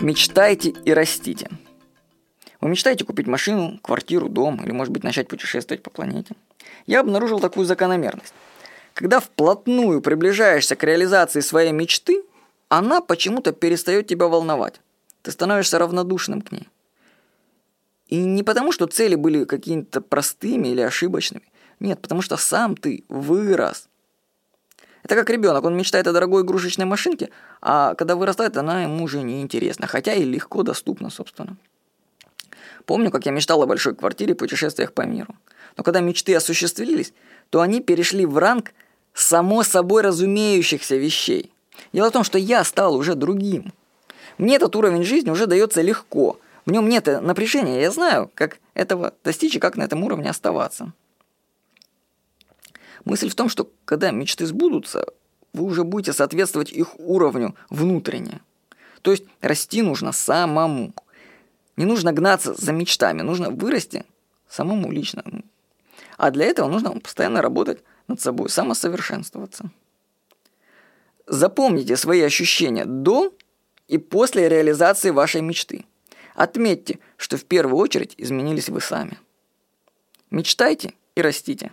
Мечтайте и растите. Вы мечтаете купить машину, квартиру, дом или, может быть, начать путешествовать по планете? Я обнаружил такую закономерность. Когда вплотную приближаешься к реализации своей мечты, она почему-то перестает тебя волновать. Ты становишься равнодушным к ней. И не потому, что цели были какими-то простыми или ошибочными. Нет, потому что сам ты вырос. Это как ребенок, он мечтает о дорогой игрушечной машинке, а когда вырастает, она ему уже не интересна, хотя и легко доступна, собственно. Помню, как я мечтал о большой квартире и путешествиях по миру. Но когда мечты осуществились, то они перешли в ранг само собой разумеющихся вещей. Дело в том, что я стал уже другим. Мне этот уровень жизни уже дается легко. В нем нет напряжения, я знаю, как этого достичь и как на этом уровне оставаться. Мысль в том, что когда мечты сбудутся, вы уже будете соответствовать их уровню внутренне. То есть расти нужно самому. Не нужно гнаться за мечтами, нужно вырасти самому лично. А для этого нужно постоянно работать над собой, самосовершенствоваться. Запомните свои ощущения до и после реализации вашей мечты. Отметьте, что в первую очередь изменились вы сами. Мечтайте и растите.